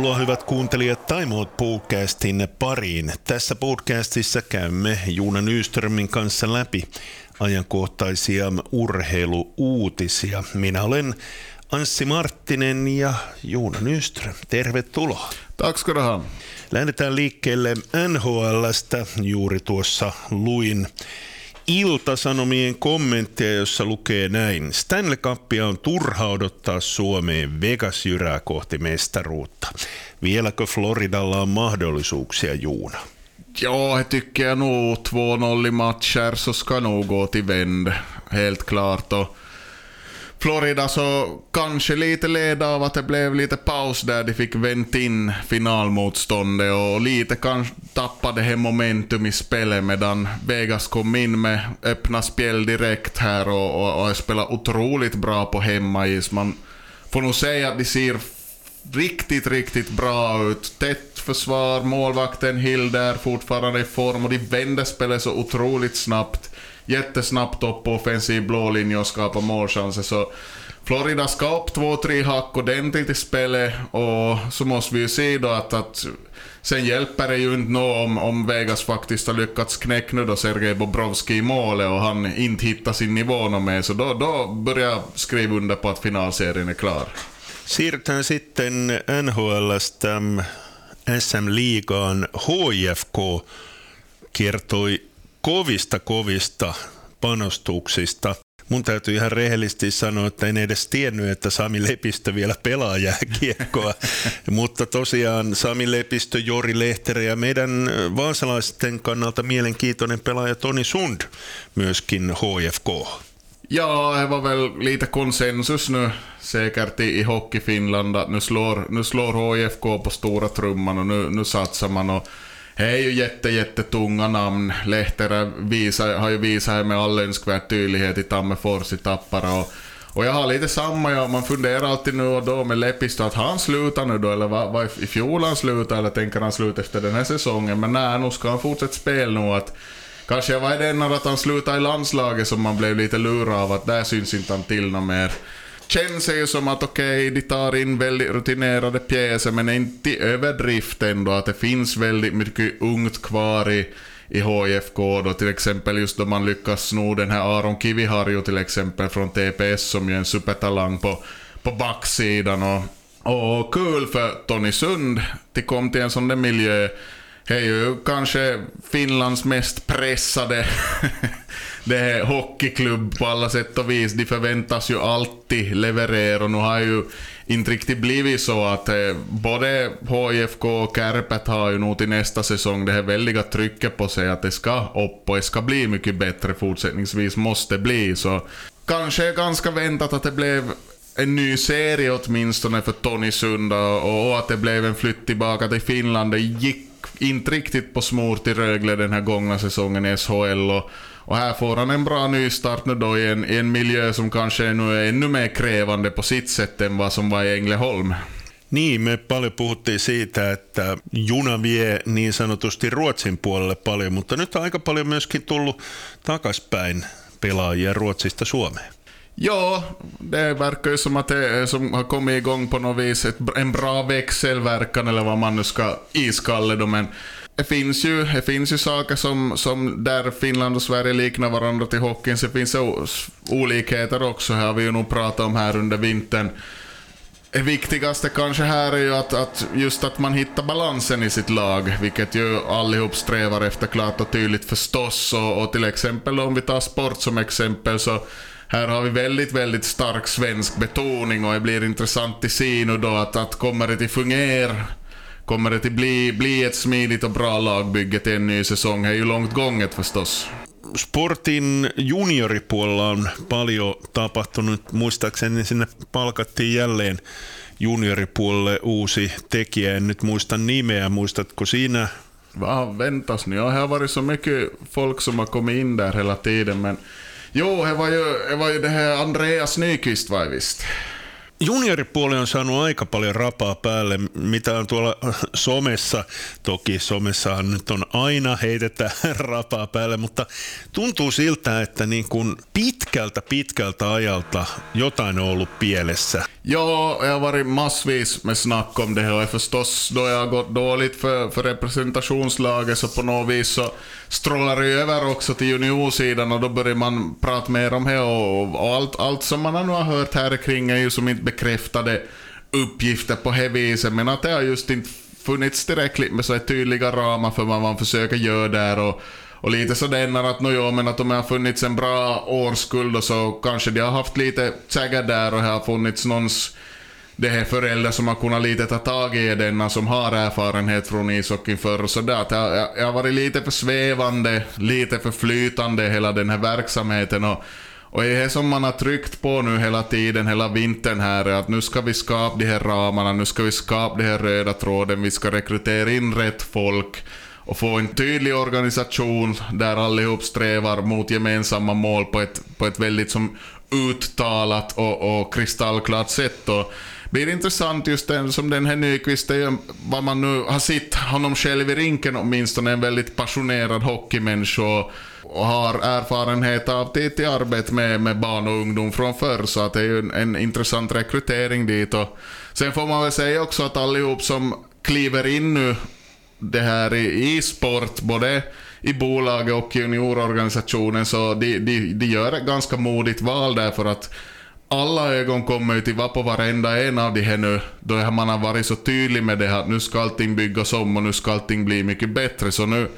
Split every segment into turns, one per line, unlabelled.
Tervetuloa hyvät kuuntelijat Taimoot podcastin pariin. Tässä podcastissa käymme Juuna Nyströmin kanssa läpi ajankohtaisia urheiluuutisia. Minä olen Anssi Marttinen ja Juuna Nyström. Tervetuloa.
Tack.
Lähdetään liikkeelle NHLstä. Juuri tuossa luin Ilta-Sanomien kommentteja, jossa lukee näin. Stanley Cupia on turha odottaa Suomeen Vegas jyrää kohti mestaruutta. Vieläkö Floridalla on mahdollisuuksia, Juuna?
Ja, jag tycker nog 2-0 i matcher så ska nog gå till vänd. Helt klart. Och Florida så kanske lite led av att det blev lite paus där de fick vänt in finalmotståndet och lite kanske tappade det momentum i spelet medan Vegas kom in med öppna spel direkt här och, och, och spelar otroligt bra på hemmais. Man får nog säga att de ser riktigt, riktigt bra ut. Tätt försvar, målvakten Hilder fortfarande i form och de vänder spelet så otroligt snabbt jättesnabbt upp på offensiv blå linje och skapa målchanser. Så Florida ska upp två, tre hack ordentligt i spelet och så måste vi ju se då att, att sen hjälper det ju inte nå om, om Vegas faktiskt har lyckats knäcka nu då Sergej Bobrovski i målet och han inte hittar sin nivå någon mer. Så då, då börjar jag skriva under på att finalserien är klar.
Siirrytään sitten NHLstä SM-liigaan. HFK kertoi kovista kovista panostuksista. Mun täytyy ihan rehellisesti sanoa, että en edes tiennyt, että Sami Lepistö vielä pelaa jääkiekkoa. Mutta tosiaan Sami Lepistö, Jori Lehterä ja meidän vaasalaisten kannalta mielenkiintoinen pelaaja Toni Sund myöskin HFK.
Ja, det var väl lite konsensus nu säkert i, i Hockey Finland att nu slår, nu slår HIFK på stora trumman och nu, nu satsar man. Och är ju jätte, jättetunga namn. Lehtera visar, har ju visat här med all önskvärd tydlighet i Tammerfors i Tappara. Och, och jag har lite samma, ja, man funderar alltid nu och då med Lepistö att han slutar nu då, eller vad, vad i fjol han slutar, eller tänker han sluta efter den här säsongen? Men nej, nu ska han fortsätta spela nu. Att, kanske var det den att han slutade i landslaget som man blev lite lurad av, att där syns inte han till något mer känns det ju som att okej, okay, de tar in väldigt rutinerade pjäser, men inte i överdrift ändå, att det finns väldigt mycket ungt kvar i, i HIFK då, till exempel just då man lyckas sno den här Aron Kiviharju till exempel från TPS som ju är en supertalang på, på backsidan. Och, och kul för Tony Sund, de kom till en sån där miljö det är ju kanske Finlands mest pressade det är hockeyklubb på alla sätt och vis. De förväntas ju alltid leverera och nu har ju inte riktigt blivit så att eh, både HIFK och Kärpät har ju nog till nästa säsong det här väldiga trycket på sig att det ska upp och det ska bli mycket bättre fortsättningsvis, måste bli. Så kanske ganska väntat att det blev en ny serie åtminstone för Tony Sunda och att det blev en flytt tillbaka till Finland. Det gick inte riktigt på smort i Rögle den här gångna säsongen i SHL och, och här får han en bra nystart nu då i en, i en miljö som kanske nu är ännu mer krävande på sitt sätt än vad som var i Ängelholm.
Niin, me paljon puhuttiin siitä, että juna vie niin sanotusti Ruotsin puolelle paljon, mutta nyt on aika paljon myöskin tullut takaspäin pelaajia Ruotsista Suomeen.
Ja, det verkar ju som att det som har kommit igång på något vis ett, en bra växelverkan eller vad man nu ska iskalle då, men det finns ju, det finns ju saker som, som där Finland och Sverige liknar varandra till hockeyn, så det finns olikheter också, det har vi ju nog pratat om här under vintern. Det viktigaste kanske här är ju att, att, just att man hittar balansen i sitt lag, vilket ju allihop strävar efter klart och tydligt förstås. Och, och till exempel om vi tar sport som exempel så här har vi väldigt, väldigt stark svensk betoning och det blir intressant att se nu då att, att kommer det att fungera Kommer det att bli, bli ett smidigt och bra lagbygge till en ny säsong? Det är ju långt gånget förstås.
Sportin junioripuolella on paljon tapahtunut. Muistaakseni sinne palkattiin jälleen junioripuolelle uusi tekijä. En nyt muista nimeä. Muistatko siinä?
Va, väntas nu. Ja, det har varit så mycket folk som har kommit in där hela tiden. Men Jo, he var ju, he var ju det här Andreas Nyqvist vai visst?
Junioripuoli on saanut aika paljon rapaa päälle, mitä on tuolla somessa. Toki somessahan nyt on aina heitetään rapaa päälle, mutta tuntuu siltä, että niin kuin pitkältä pitkältä ajalta jotain on ollut pielessä.
Ja, jag har varit massvis med snack om det här och förstås då jag har gått dåligt för, för representationslaget så på något vis så strålar över också till juniorsidan och då börjar man prata mer om det och, och allt, allt som man nu har hört här kring är ju som inte bekräftade uppgifter på det viset. Men att det har just inte funnits tillräckligt med så tydliga ramar för vad man försöker göra där och och lite sådär att no, jo men att om det har funnits en bra årskull så kanske de har haft lite tjaggar där och det har funnits någons det här föräldrar som har kunnat lite ta tag i denna som har erfarenhet från ishockeyn förr och sådär. Det har, jag har varit lite för svävande, lite för flytande hela den här verksamheten och och det är som man har tryckt på nu hela tiden, hela vintern här, att nu ska vi skapa de här ramarna, nu ska vi skapa den här röda tråden, vi ska rekrytera in rätt folk och få en tydlig organisation där allihop strävar mot gemensamma mål på ett, på ett väldigt som uttalat och, och kristallklart sätt. Och blir intressant just den, som den här Nyqvist är, vad man nu har sett honom själv i rinken åtminstone, en väldigt passionerad hockeymänniska och har erfarenhet av till, till arbete med, med barn och ungdom från förr, så att det är ju en, en intressant rekrytering dit. Och sen får man väl säga också att allihop som kliver in nu det här i, i sport, både i bolaget och i juniororganisationen, så de, de, de gör ett ganska modigt val därför att alla ögon kommer ju till vara på varenda en av de här nu, då man har varit så tydlig med det att nu ska allting byggas om och nu ska allting bli mycket bättre. Så nu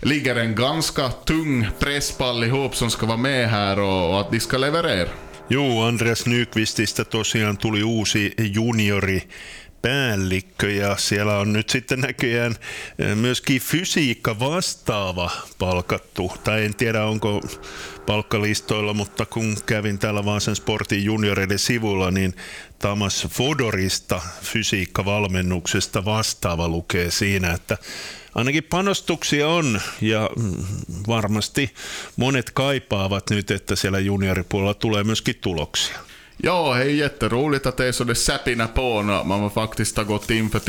ligger en ganska tung press på allihop som ska vara med här och, och att de ska leverera.
Jo, Andreas Nykvististä tosiaan tuli uusi juniori päällikkö ja siellä on nyt sitten näköjään eh, myöskin fysiikka vastaava palkattu. Tai en tiedä onko palkkalistoilla, mutta kun kävin täällä Vaasan Sportin junioreiden sivulla, niin Tamas Fodorista fysiikkavalmennuksesta vastaava lukee siinä, että ainakin panostuksia on ja varmasti monet kaipaavat nyt, että siellä junioripuolella tulee myöskin tuloksia.
Ja, det är jätteroligt att det är så det säppina på när man faktiskt har gått in för att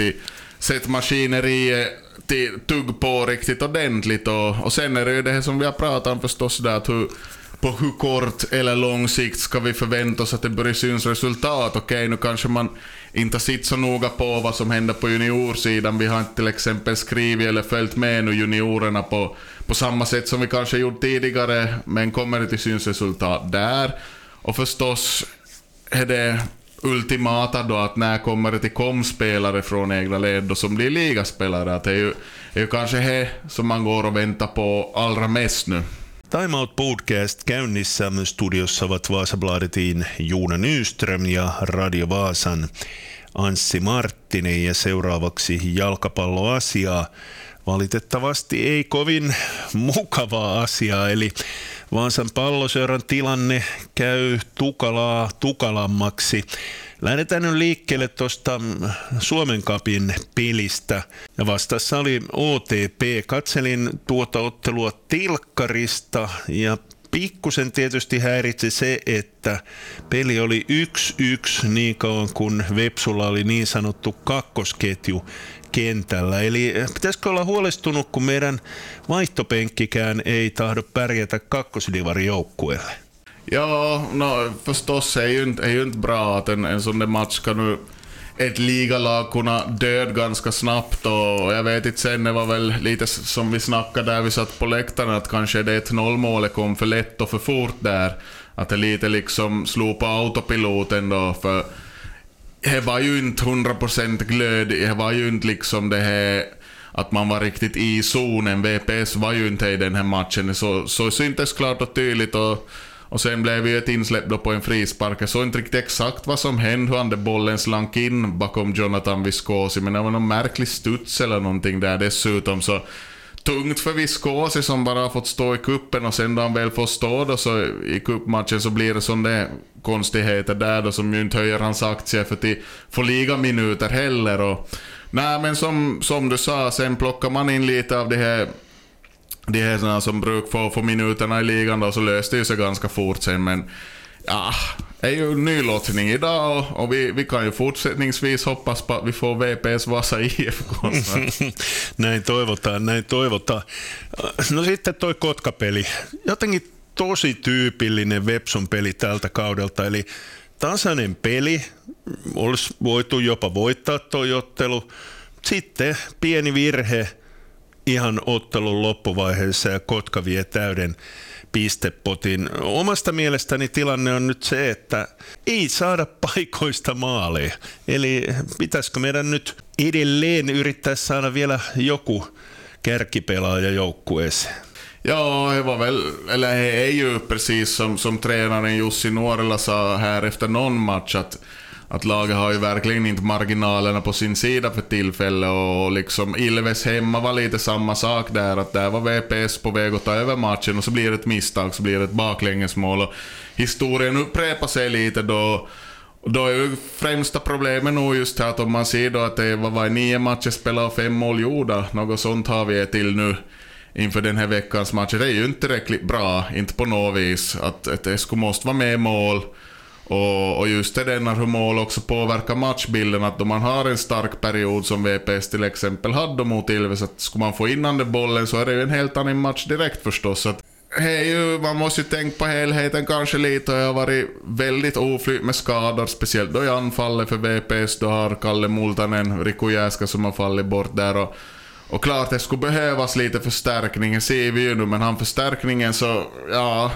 sätta maskineriet till tugg på riktigt ordentligt. Och, och sen är det ju det här som vi har pratat om förstås där att hur, på hur kort eller lång sikt ska vi förvänta oss att det börjar syns resultat? Okej, okay, nu kanske man inte sitter så noga på vad som händer på juniorsidan. Vi har inte till exempel skrivit eller följt med nu juniorerna på, på samma sätt som vi kanske gjort tidigare, men kommer det till syns resultat där? Och förstås är det ultimata då att när kommer det till komspelare från egna led då som blir ligaspelare? Att det är ju, är ju kanske det som man går och väntar på allra mest nu.
Time Out Podcast käynnissä. Studiossa ovat Vaasabladetin Juuna Nyström ja Radio Vaasan Anssi Marttinen ja seuraavaksi jalkapalloasiaa. Valitettavasti ei kovin mukavaa asiaa, eli Vaasan palloseuran tilanne käy tukalaa tukalammaksi. Lähdetään nyt liikkeelle tuosta Suomen kapin pelistä. Ja vastassa oli OTP. Katselin tuota ottelua tilkkarista ja pikkusen tietysti häiritsi se, että peli oli 1-1 niin kauan kun Vepsulla oli niin sanottu kakkosketju kentällä. Eli pitäisikö olla huolestunut, kun meidän vaihtopenkkikään ei tahdo pärjätä kakkosdivarin joukkueelle?
Ja, no förstås är ju inte, är ju inte bra att en, en sån match ska nu ett ligalag kunna död ganska snabbt och jag vet inte sen, det var väl lite som vi snackade där vi satt på läktaren att kanske det 1-0 målet kom för lätt och för fort där. Att det lite liksom slog på autopiloten då för det var ju inte 100% glöd, det var ju inte liksom det här att man var riktigt i zonen. VPS var ju inte i den här matchen, så, så syntes klart och tydligt. Och, och sen blev ju ett insläpp då på en frispark. Jag såg inte riktigt exakt vad som hände, hur han den bollen slank in bakom Jonathan Viscosi, men det var någon märklig studs eller någonting där dessutom. Så tungt för Viscosi som bara har fått stå i kuppen och sen då han väl får stå då så i kuppmatchen så blir det sådana konstigheter där då som ju inte höjer hans aktier för att få ligaminuter heller. Och, nej men som, som du sa, sen plockar man in lite av det här de här som brukar få, få minuterna i ligan då, så löste det sig ganska fort sen men ja, det är ju nylottning idag och, och vi, vi, kan ju fortsättningsvis hoppas på att vi får VPS Vasa IFK.
näin toivotaan, näin toivotaan. No sitten toi Kotka-peli. Jotenkin tosi tyypillinen Vepsun peli tältä kaudelta, eli tasainen peli, olisi voitu jopa voittaa toi ottelu. Sitten pieni virhe ihan ottelun loppuvaiheessa ja Kotka vie täyden pistepotin. Omasta mielestäni tilanne on nyt se, että ei saada paikoista maaleja. Eli pitäisikö meidän nyt edelleen yrittää saada vielä joku kärkipelaaja joukkueeseen?
Ja, det var väl, eller det är ju precis som, som tränaren Jussi Nuorela sa här efter någon match att, att laget har ju verkligen inte marginalerna på sin sida för tillfället och liksom Ilves hemma var lite samma sak där att där var VPS på väg att ta över matchen och så blir det ett misstag så blir det ett baklängesmål och historien upprepar sig lite då då är ju främsta problemet nog just här att om man ser då att det var, var nio matcher spelade och fem mål gjorda, något sånt har vi till nu inför den här veckans match. Det är ju inte tillräckligt bra, inte på något vis. Att ett SK måste vara med i mål. Och, och just det där när hur mål också påverkar matchbilden, att då man har en stark period som VPS till exempel hade mot Ilves, att skulle man få in den bollen så är det ju en helt annan match direkt förstås. Att, Hej, man måste ju tänka på helheten kanske lite och jag har varit väldigt oflyt med skador, speciellt då i anfallet för VPS. Då har Kalle Multanen, Riku Jäska som har fallit bort där och och klart det skulle behövas lite förstärkning, det ser vi ju nu, men han förstärkningen så, ja...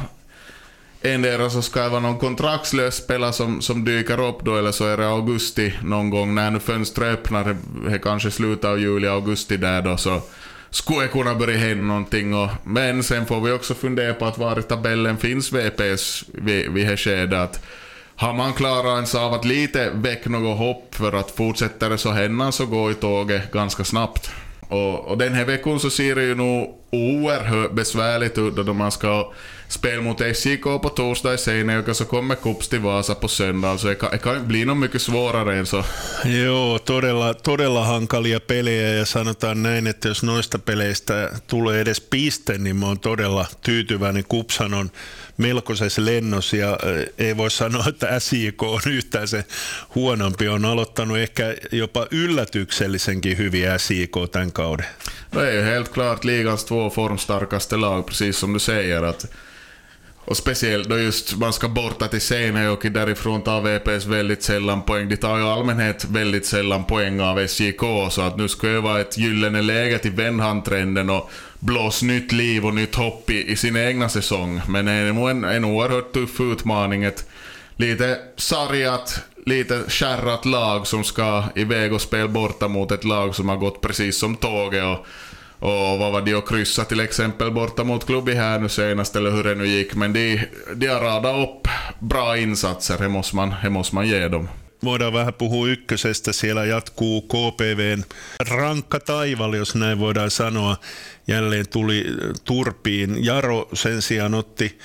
Endera så ska det vara någon kontraktslös spelare som, som dyker upp då, eller så är det augusti någon gång när nu fönstret öppnar, det kanske slutar av juli, augusti där då, så skulle det kunna börja hända någonting. Och, men sen får vi också fundera på att var i tabellen finns VPS vid, vid det skedet. Har man klarat ens av att lite väcka något hopp för att fortsätta det så händer så går ju tåget ganska snabbt. Och, och den här veckan så ser det ju nog oerhört besvärligt ut då man ska spela mot SJK på torsdag i Seinäjoki och så kommer Kups till Vasa på söndag. Så det kan, det kan bli nog mycket svårare än så.
Joo, todella, todella hankalia pelejä ja sanotaan näin, että jos noista peleistä tulee edes piste, niin mä oon todella tyytyväinen. Kupsan on melkoisessa lennossa ja ei voi sanoa, että SJK on yhtään se huonompi. On aloittanut ehkä jopa yllätyksellisenkin hyvin SJK tämän kauden.
Det är ju helt klart ligans två formstarkaste lag, precis som du säger. Att, och speciellt då just man ska borta till Seinäjoki, därifrån tar VPS väldigt sällan poäng. De tar ju allmänhet väldigt sällan poäng av SJK, så att nu ska det vara ett gyllene läge till vändhandtrenden och blås nytt liv och nytt hopp i, i sin egna säsong. Men det är nog en, en oerhört tuff utmaning. Ett lite sargat, lite kärrat lag som ska iväg och spela borta mot ett lag som har gått precis som tåget. Och, och vad var det att kryssa till exempel borta mot klubbi här nu senast, eller hur det nu gick. Men de, de har radat upp bra insatser, det måste man, det måste man ge dem.
Voidaan vähän puhua ykkösestä. Siellä jatkuu KPVn rankka taival, jos näin voidaan sanoa. Jälleen tuli turpiin. Jaro sen sijaan otti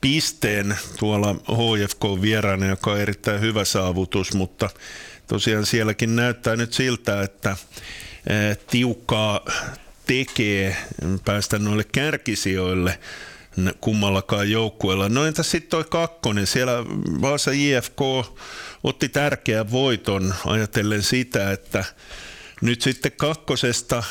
pisteen tuolla HFK vieraana, joka on erittäin hyvä saavutus, mutta tosiaan sielläkin näyttää nyt siltä, että tiukkaa tekee päästä noille kärkisijoille kummallakaan joukkueella. No entä sitten toi kakkonen, siellä Vaasa JFK otti tärkeän voiton ajatellen sitä, että nyt sitten kakkosesta,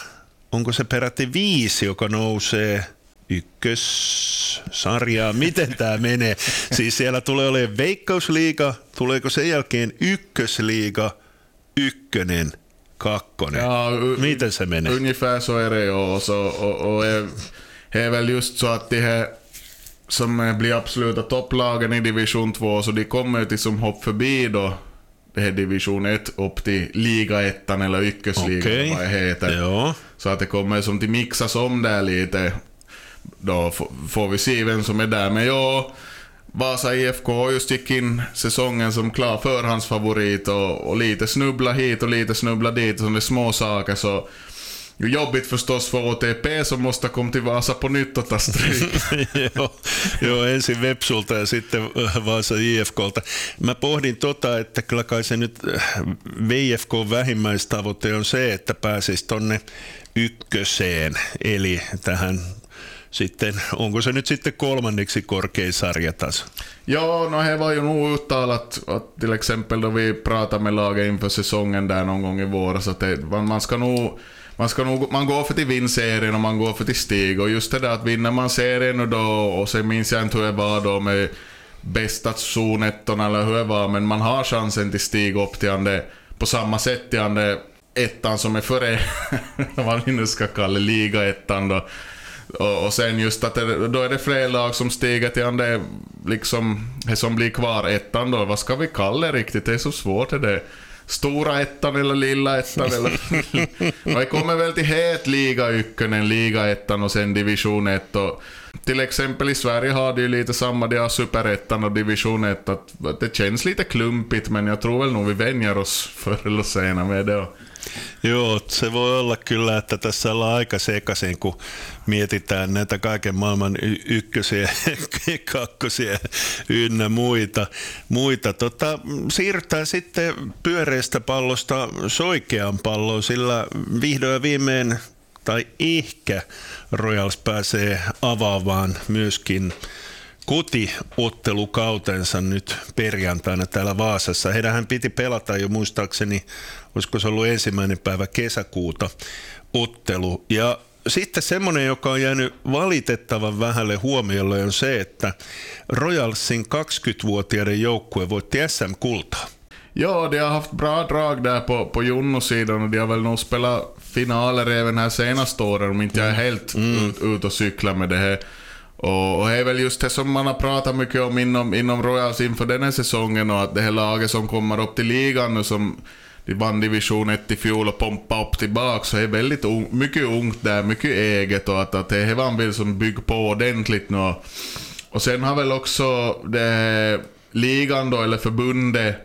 onko se peräti viisi, joka nousee – ykkössarjaa. Miten tämä menee? Siis siellä tulee olemaan Veikkausliiga, tuleeko sen jälkeen ykkösliiga, ykkönen, kakkonen. Ja, Miten se menee?
Ungefär så är det ju. Och, så, och, och är, är väl just så att de här som blir absoluta topplagen i division 2, så de kommer ju till som hopp förbi då det här division 1 upp till liga 1 eller yrkesligan okay. vad det heter. Ja. Så att det kommer som till mixas om där lite då får vi se vem som är där. Men ja, Vasa IFK just gick in säsongen som klar förhandsfavorit och, och lite snubbla hit och lite snubbla dit, som är små saker så Jobbigt förstås för OTP som måste komma till Vasa på nytt och ta stryk.
joo, joo, ensin Vepsulta ja sitten Vaasa IFKlta. Mä pohdin tota, että kyllä kai se nyt äh, VFK vähimmäistavoite on se, että pääsisi tonne ykköseen, eli tähän sitten, onko se nyt sitten kolmanneksi korkein sarjataso?
Ja, no det var ju nog uttalat att till exempel då vi pratade med laget inför säsongen där någon gång i våras att det, man ska nog man, ska nog, man går för till vinserien och man går för till stig och just det där att vinner man serien och då och sen minns jag inte hur det var då med bästa zonettorna eller hur det var, men man har chansen till stiga upp till det på samma sätt till det ettan som är före, vad vi nu ska kalla ligaettan då. Och, och sen just att det, då är det fler lag som stiger till det, liksom, det som blir kvar ettan då. Vad ska vi kalla det riktigt? Det är så svårt det där. Stora ettan eller lilla ettan eller... Vi kommer väl till het liga ykkönen, liga ettan och sen division 1 och till exempel i Sverige har det ju lite samma, det har superettan och division 1, att det känns lite klumpigt men jag tror väl nog vi vänjer oss förr eller senare med det.
Joo, se voi olla kyllä, että tässä ollaan aika sekaisin, kun mietitään näitä kaiken maailman ykkösiä, kakkosia ynnä muita. muita. Tota, siirrytään sitten pyöreästä pallosta soikeaan palloon, sillä vihdoin ja viimein, tai ehkä Royals pääsee avaamaan myöskin kotiottelukautensa nyt perjantaina täällä Vaasassa. Heidän piti pelata jo muistaakseni, olisiko se ollut ensimmäinen päivä kesäkuuta ottelu. Ja sitten semmoinen, joka on jäänyt valitettavan vähälle huomiolle, on se, että Royalsin 20-vuotiaiden joukkue voitti SM-kultaa.
Ja, de har haft bra drag där på, på Junno-sidan och de har väl nog spelat finaler även här senaste åren om inte jag är helt mm. ut, ut och cyklar med det här. Och, och det är väl just det som man har pratat mycket om inom, inom Royals inför den här säsongen och att det här laget som kommer upp till ligan nu som de vann division 1 i fjol och pompa upp tillbaka så är det väldigt un, mycket ungt där, mycket eget och att, att det är man vill som bygga på ordentligt nu. Och sen har väl också det ligan då, eller förbundet,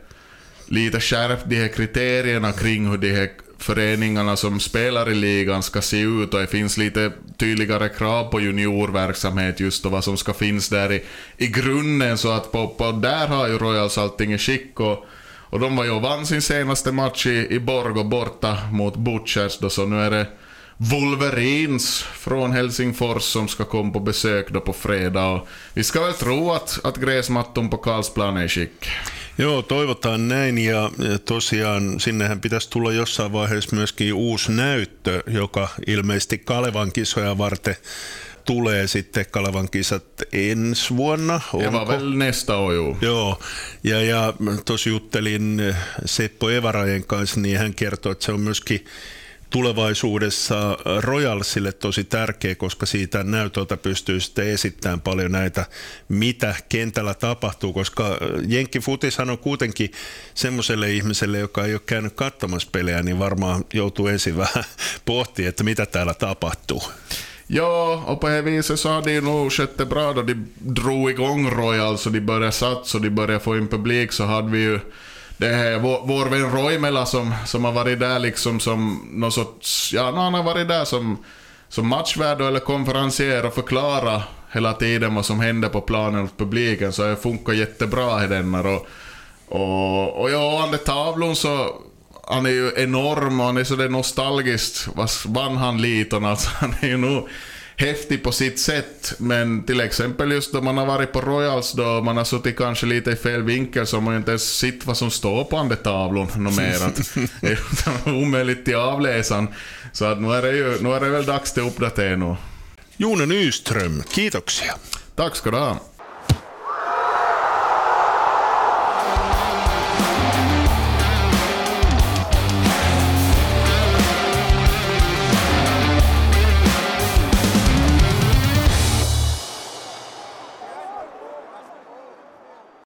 lite skärpt de här kriterierna kring hur de här föreningarna som spelar i ligan ska se ut och det finns lite tydligare krav på juniorverksamhet just och vad som ska finnas där i, i grunden så att på, på där har ju Royals allting i skick och, och de var ju och vann sin senaste match i, i Borgo borta mot Butchers då så nu är det Wolverines från Helsingfors som ska komma på besök då på fredag. Och vi ska väl tro att, att gräsmattan på Karlsplan är i skick.
Joo, toivotaan näin ja tosiaan sinnehän pitäisi tulla jossain vaiheessa myöskin uusi näyttö, joka ilmeisesti Kalevan kisoja varten tulee sitten Kalevan kisat ensi vuonna.
Onko? nästa joo.
Joo, ja, ja tuossa juttelin Seppo Evarajen kanssa, niin hän kertoi, että se on myöskin tulevaisuudessa Royalsille tosi tärkeä, koska siitä näytöltä pystyy sitten esittämään paljon näitä, mitä kentällä tapahtuu, koska Jenkki Futishan on kuitenkin semmoiselle ihmiselle, joka ei ole käynyt katsomassa pelejä, niin varmaan joutuu ensin vähän pohtimaan, että mitä täällä tapahtuu.
Ja, och på det viset så hade det nog skett bra då de drog igång Royals och de började satsa och de började få in publik så hade vi ju det är vår, vår vän Roimela som, som har varit där liksom som någon sorts, ja han har varit där som, som matchvärd eller konferencier och förklara hela tiden vad som händer på planen och publiken så det funkar jättebra i denna. och, och, och ja, han tavlon så han är ju enorm och han är så det nostalgiskt. Vad vann han Liton? Alltså, han är ju nog häftig på sitt sätt, men till exempel just då man har varit på Royals då man har suttit kanske lite i fel vinkel så har man ju inte ens sett vad som står på den tavlon något mer. det är omöjligt till avläsan. Så att nu är det ju nu är det väl dags till uppdatering.
Jone Nyström, kiitoksia.
Tack ska du ha.